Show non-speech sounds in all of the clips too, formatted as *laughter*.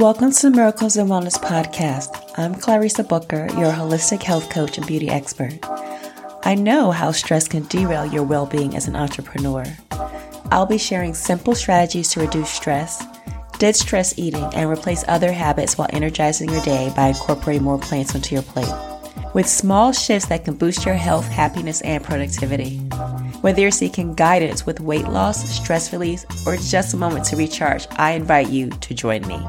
Welcome to the Miracles and Wellness Podcast. I'm Clarissa Booker, your holistic health coach and beauty expert. I know how stress can derail your well being as an entrepreneur. I'll be sharing simple strategies to reduce stress, ditch stress eating, and replace other habits while energizing your day by incorporating more plants onto your plate. With small shifts that can boost your health, happiness, and productivity. Whether you're seeking guidance with weight loss, stress release, or just a moment to recharge, I invite you to join me.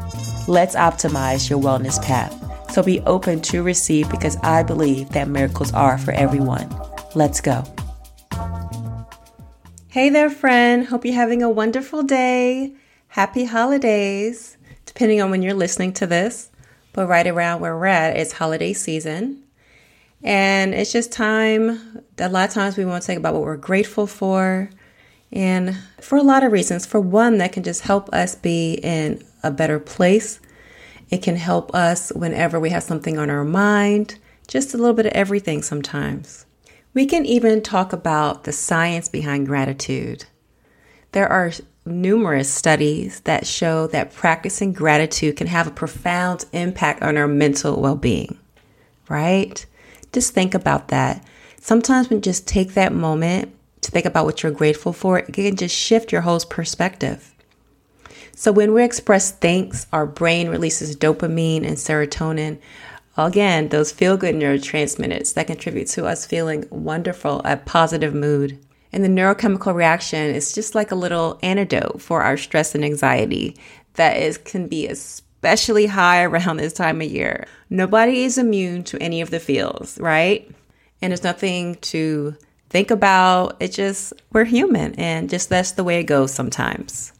Let's optimize your wellness path. So be open to receive because I believe that miracles are for everyone. Let's go. Hey there, friend. Hope you're having a wonderful day. Happy holidays, depending on when you're listening to this. But right around where we're at, it's holiday season. And it's just time. A lot of times we want to think about what we're grateful for. And for a lot of reasons. For one, that can just help us be in a better place. It can help us whenever we have something on our mind, just a little bit of everything sometimes. We can even talk about the science behind gratitude. There are numerous studies that show that practicing gratitude can have a profound impact on our mental well being, right? Just think about that. Sometimes you just take that moment to think about what you're grateful for, it can just shift your whole perspective. So when we express thanks, our brain releases dopamine and serotonin. Again, those feel good neurotransmitters that contribute to us feeling wonderful, a positive mood. And the neurochemical reaction is just like a little antidote for our stress and anxiety that is can be especially high around this time of year. Nobody is immune to any of the feels, right? And there's nothing to think about. It just we're human and just that's the way it goes sometimes.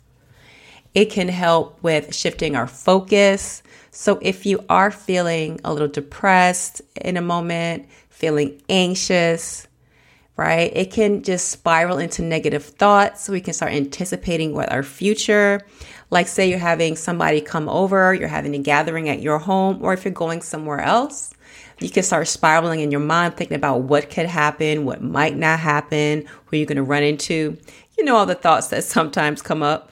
It can help with shifting our focus. So if you are feeling a little depressed in a moment, feeling anxious, right? It can just spiral into negative thoughts. We can start anticipating what our future, like say you're having somebody come over, you're having a gathering at your home, or if you're going somewhere else, you can start spiraling in your mind, thinking about what could happen, what might not happen, who you're going to run into. You know, all the thoughts that sometimes come up.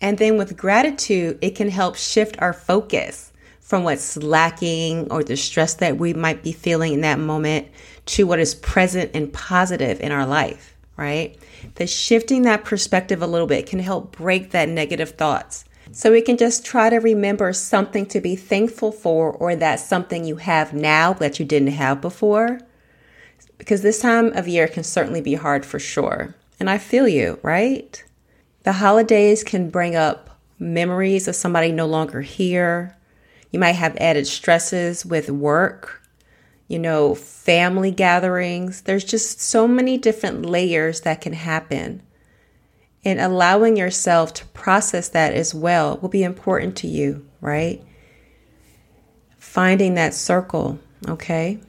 And then with gratitude, it can help shift our focus from what's lacking or the stress that we might be feeling in that moment to what is present and positive in our life, right? The shifting that perspective a little bit can help break that negative thoughts. So we can just try to remember something to be thankful for or that something you have now that you didn't have before. Because this time of year can certainly be hard for sure. And I feel you, right? The holidays can bring up memories of somebody no longer here. You might have added stresses with work, you know, family gatherings. There's just so many different layers that can happen. And allowing yourself to process that as well will be important to you, right? Finding that circle, okay?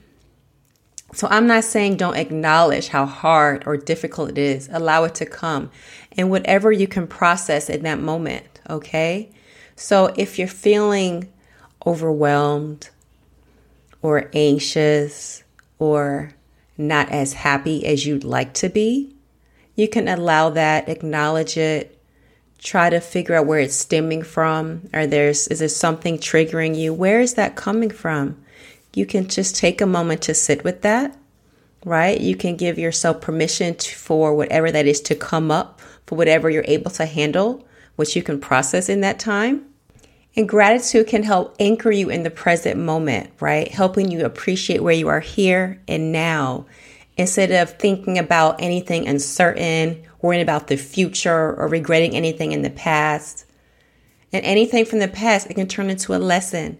So I'm not saying don't acknowledge how hard or difficult it is. Allow it to come and whatever you can process in that moment, okay? So if you're feeling overwhelmed or anxious or not as happy as you'd like to be, you can allow that, acknowledge it, try to figure out where it's stemming from. Or there's is there something triggering you? Where is that coming from? You can just take a moment to sit with that, right? You can give yourself permission to, for whatever that is to come up for whatever you're able to handle, which you can process in that time. And gratitude can help anchor you in the present moment, right? Helping you appreciate where you are here and now instead of thinking about anything uncertain, worrying about the future, or regretting anything in the past. And anything from the past, it can turn into a lesson.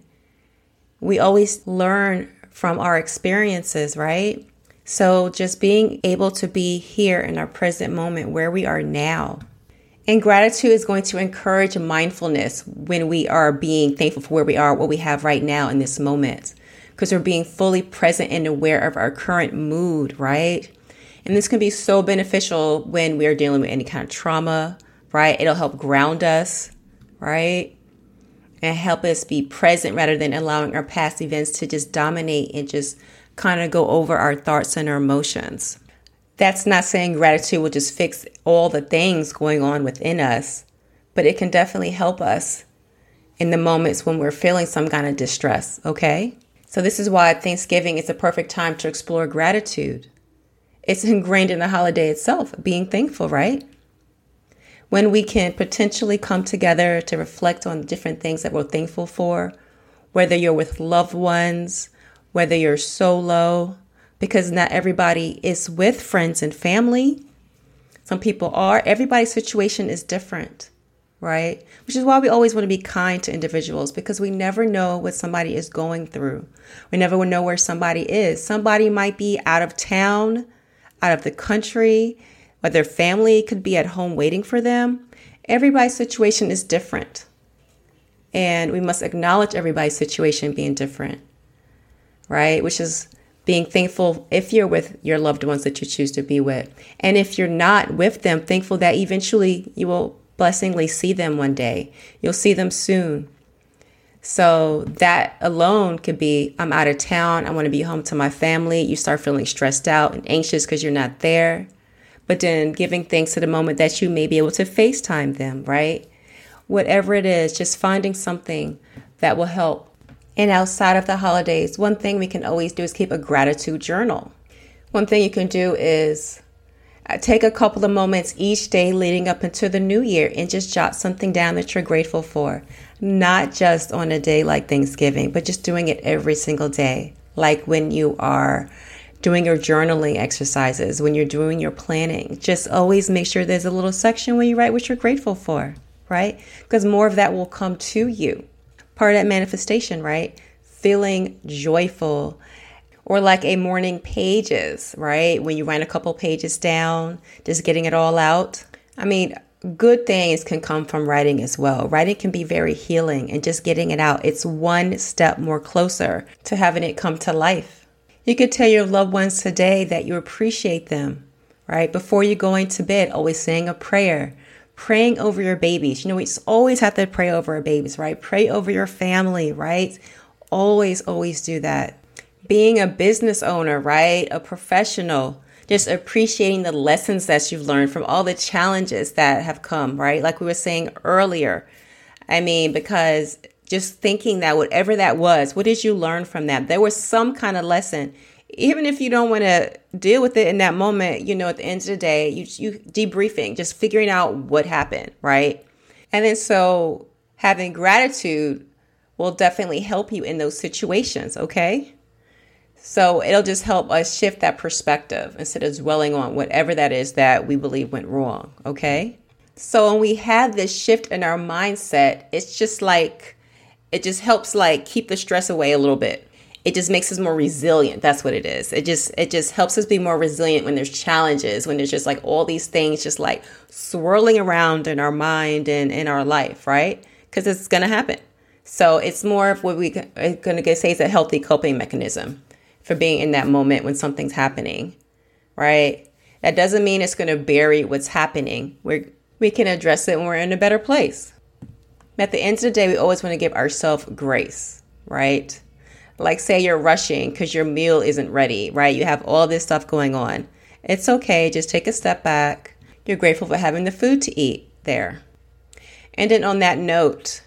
We always learn from our experiences, right? So just being able to be here in our present moment where we are now. And gratitude is going to encourage mindfulness when we are being thankful for where we are, what we have right now in this moment, because we're being fully present and aware of our current mood, right? And this can be so beneficial when we are dealing with any kind of trauma, right? It'll help ground us, right? And help us be present rather than allowing our past events to just dominate and just kind of go over our thoughts and our emotions. That's not saying gratitude will just fix all the things going on within us, but it can definitely help us in the moments when we're feeling some kind of distress, okay? So, this is why Thanksgiving is a perfect time to explore gratitude. It's ingrained in the holiday itself, being thankful, right? When we can potentially come together to reflect on different things that we're thankful for, whether you're with loved ones, whether you're solo, because not everybody is with friends and family. Some people are. Everybody's situation is different right? Which is why we always want to be kind to individuals because we never know what somebody is going through. We never know where somebody is. Somebody might be out of town, out of the country, or their family could be at home waiting for them. Everybody's situation is different. And we must acknowledge everybody's situation being different, right? Which is being thankful if you're with your loved ones that you choose to be with. And if you're not with them, thankful that eventually you will blessingly see them one day. You'll see them soon. So that alone could be I'm out of town. I want to be home to my family. You start feeling stressed out and anxious because you're not there. But then giving thanks to the moment that you may be able to FaceTime them, right? Whatever it is, just finding something that will help. And outside of the holidays, one thing we can always do is keep a gratitude journal. One thing you can do is take a couple of moments each day leading up into the new year and just jot something down that you're grateful for. Not just on a day like Thanksgiving, but just doing it every single day. Like when you are doing your journaling exercises, when you're doing your planning, just always make sure there's a little section where you write what you're grateful for, right? Because more of that will come to you. Part of that manifestation, right? Feeling joyful or like a morning pages, right? When you write a couple pages down, just getting it all out. I mean, good things can come from writing as well. Writing can be very healing and just getting it out. It's one step more closer to having it come to life. You could tell your loved ones today that you appreciate them, right? Before you going to bed, always saying a prayer, praying over your babies. You know, we always have to pray over our babies, right? Pray over your family, right? Always, always do that being a business owner, right? A professional, just appreciating the lessons that you've learned from all the challenges that have come, right? Like we were saying earlier. I mean, because just thinking that whatever that was, what did you learn from that? There was some kind of lesson. Even if you don't want to deal with it in that moment, you know, at the end of the day, you, you debriefing, just figuring out what happened, right? And then so having gratitude will definitely help you in those situations, okay? So it'll just help us shift that perspective instead of dwelling on whatever that is that we believe went wrong. Okay. So when we have this shift in our mindset, it's just like, it just helps like keep the stress away a little bit. It just makes us more resilient. That's what it is. It just it just helps us be more resilient when there's challenges, when there's just like all these things just like swirling around in our mind and in our life, right? Because it's gonna happen. So it's more of what we're going to say is a healthy coping mechanism for being in that moment when something's happening, right? That doesn't mean it's going to bury what's happening. we we can address it when we're in a better place. At the end of the day, we always want to give ourselves grace, right? Like, say you're rushing because your meal isn't ready, right? You have all this stuff going on. It's okay. Just take a step back. You're grateful for having the food to eat there. And then on that note,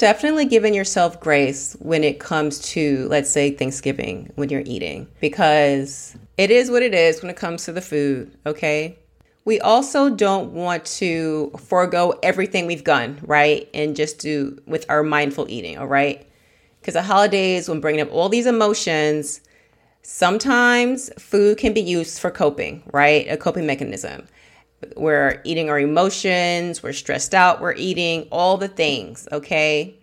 definitely giving yourself grace when it comes to, let's say, Thanksgiving when you're eating, because it is what it is when it comes to the food, okay? We also don't want to forego everything we've done, right? And just do with our mindful eating, all right? Because the holidays, when bringing up all these emotions, sometimes food can be used for coping, right? A coping mechanism. We're eating our emotions, we're stressed out, we're eating all the things, okay?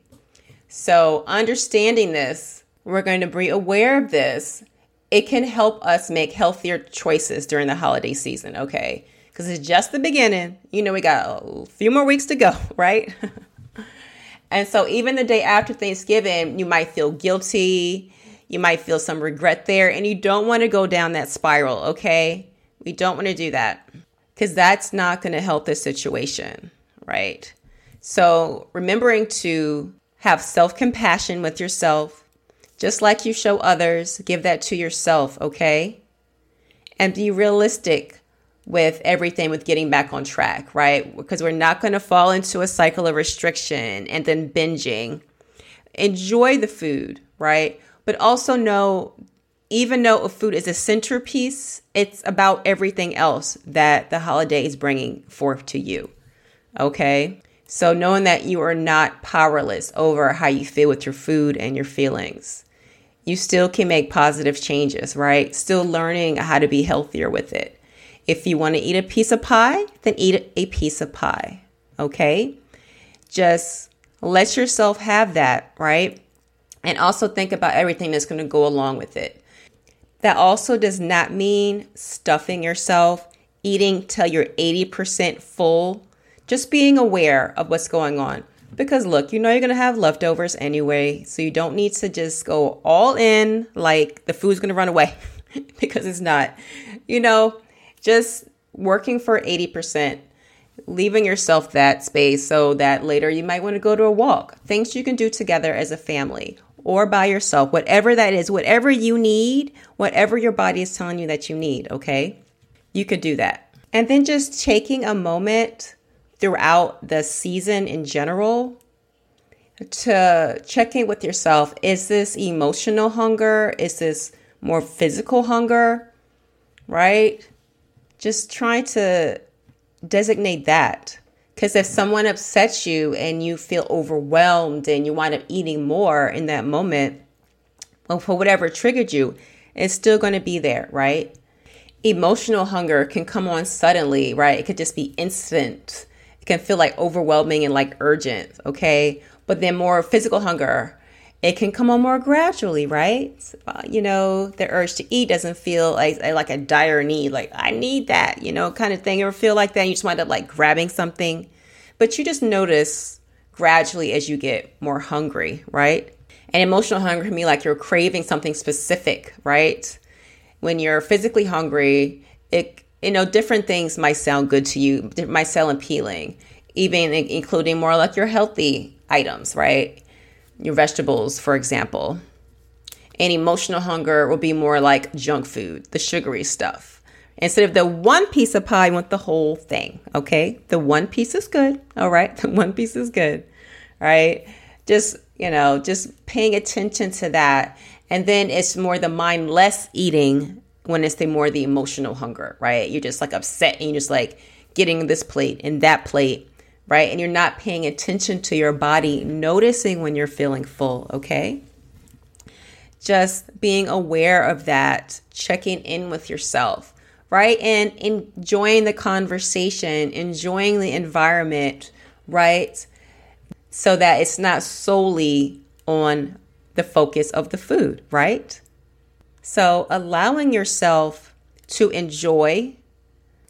So, understanding this, we're going to be aware of this. It can help us make healthier choices during the holiday season, okay? Because it's just the beginning. You know, we got a few more weeks to go, *laughs* right? and so, even the day after Thanksgiving, you might feel guilty. You might feel some regret there, and you don't want to go down that spiral, okay? We don't want to do that because that's not going to help the situation, right? So, remembering to have self compassion with yourself, just like you show others, give that to yourself, okay? And be realistic with everything with getting back on track, right? Because we're not going to fall into a cycle of restriction and then binging. Enjoy the food, right? But also know even though a food is a centerpiece, it's about everything else that the holiday is bringing forth to you. Okay? So, knowing that you are not powerless over how you feel with your food and your feelings, you still can make positive changes, right? Still learning how to be healthier with it. If you want to eat a piece of pie, then eat a piece of pie. Okay? Just let yourself have that, right? And also think about everything that's going to go along with it. That also does not mean stuffing yourself, eating till you're 80% full. Just being aware of what's going on. Because look, you know you're to have leftovers anyway, so you don't need to just go all in like the food's to run away *laughs* because it's not. You know, just working for 80%, leaving yourself that space so that later you might want to go to a walk. Things you can do together as a family or by yourself, whatever that is, whatever you need, whatever your body is telling you that you need, okay? You could do that. And then just taking a moment throughout the season in general to check in with yourself. Is this emotional hunger? Is this more physical hunger? Right? Just try to designate that. Because if someone upsets you and you feel overwhelmed and you wind up eating more in that moment, well, for whatever triggered you, it's still going to be there, right? Emotional hunger can come on suddenly, right? It could just be instant. It can feel like overwhelming and like urgent, okay? But then more physical hunger, it can come on more gradually, right? Uh, you know, the urge to eat doesn't feel like like a dire need, like I need that, you know, kind of thing. Or feel like that, you just wind up like grabbing something, but you just notice gradually as you get more hungry, right? And emotional hunger can be like you're craving something specific, right? When you're physically hungry, it you know different things might sound good to you, might sound appealing, even including more like your healthy items, right? Your vegetables, for example. And emotional hunger will be more like junk food, the sugary stuff. Instead of the one piece of pie, you want the whole thing. Okay. The one piece is good. All right. *laughs* The one piece is good. Right. Just, you know, just paying attention to that. And then it's more the mindless eating when it's the more the emotional hunger, right? You're just like upset and you're just like getting this plate and that plate right? And you're not paying attention to your body, noticing when you're feeling full, okay? Just being aware of that, checking in with yourself, right? And enjoying the conversation, enjoying the environment, right? So that it's not solely on the focus of the food, right? So allowing yourself to enjoy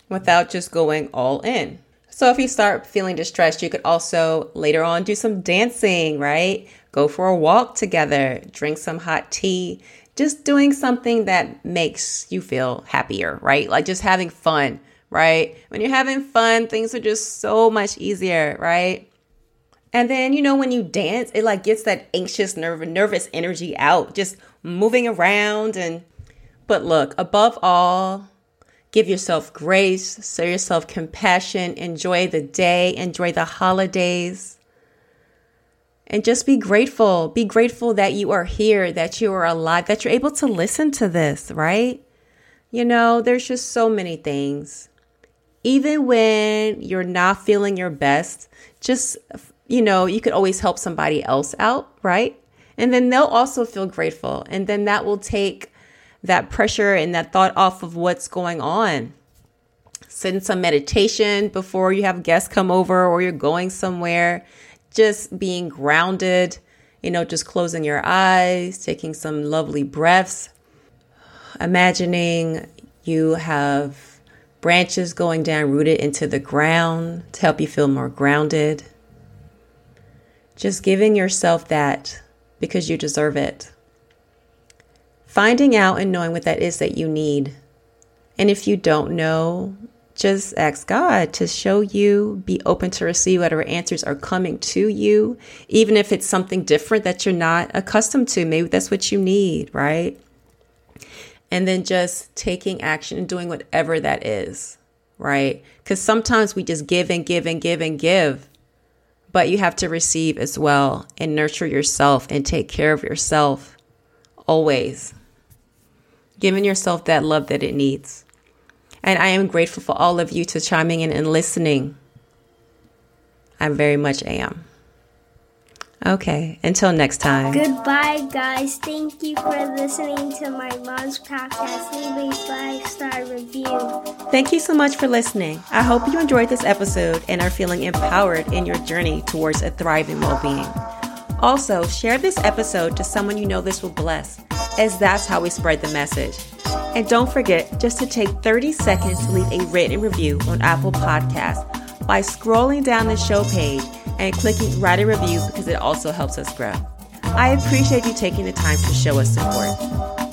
without just going all in. So if you start feeling distressed, you could also later on do some dancing, right? Go for a walk together, drink some hot tea, just doing something that makes you feel happier, right? Like just having fun, right? When you're having fun, things are just so much easier, right? And then, you know, when you dance, it like gets that anxious, nerve, nervous energy out, just moving around and but look, above all, Give yourself grace, show yourself compassion, enjoy the day, enjoy the holidays. And just be grateful. Be grateful that you are here, that you are alive, that you're able to listen to this, right? You know, there's just so many things. Even when you're not feeling your best, just, you know, you could always help somebody else out, right? And then they'll also feel grateful. And then that will take that pressure and that thought off of what's going on. Send some meditation before you have guests come over or you're going somewhere. Just being grounded, you know, just closing your eyes, taking some lovely breaths, imagining you have branches going down rooted into the ground to help you feel more grounded. Just giving yourself that because you deserve it finding out and knowing what that is that you need. And if you don't know, just ask God to show you, be open to receive whatever answers are coming to you, even if it's something different that you're not accustomed to. Maybe that's what you need, right? And then just taking action and doing whatever that is, right? Because sometimes we just give and give and give and give, but you have to receive as well and nurture yourself and take care of yourself always. Giving yourself that love that it needs. And I am grateful for all of you to chiming in and listening. I very much am. Okay, until next time. Goodbye, guys. Thank you for listening to my mom's podcast. Leave a five star review. Thank you so much for listening. I hope you enjoyed this episode and are feeling empowered in your journey towards a thriving well being. Also, share this episode to someone you know this will bless, as that's how we spread the message. And don't forget just to take 30 seconds to leave a written review on Apple Podcasts by scrolling down the show page and clicking write a review because it also helps us grow. I appreciate you taking the time to show us support.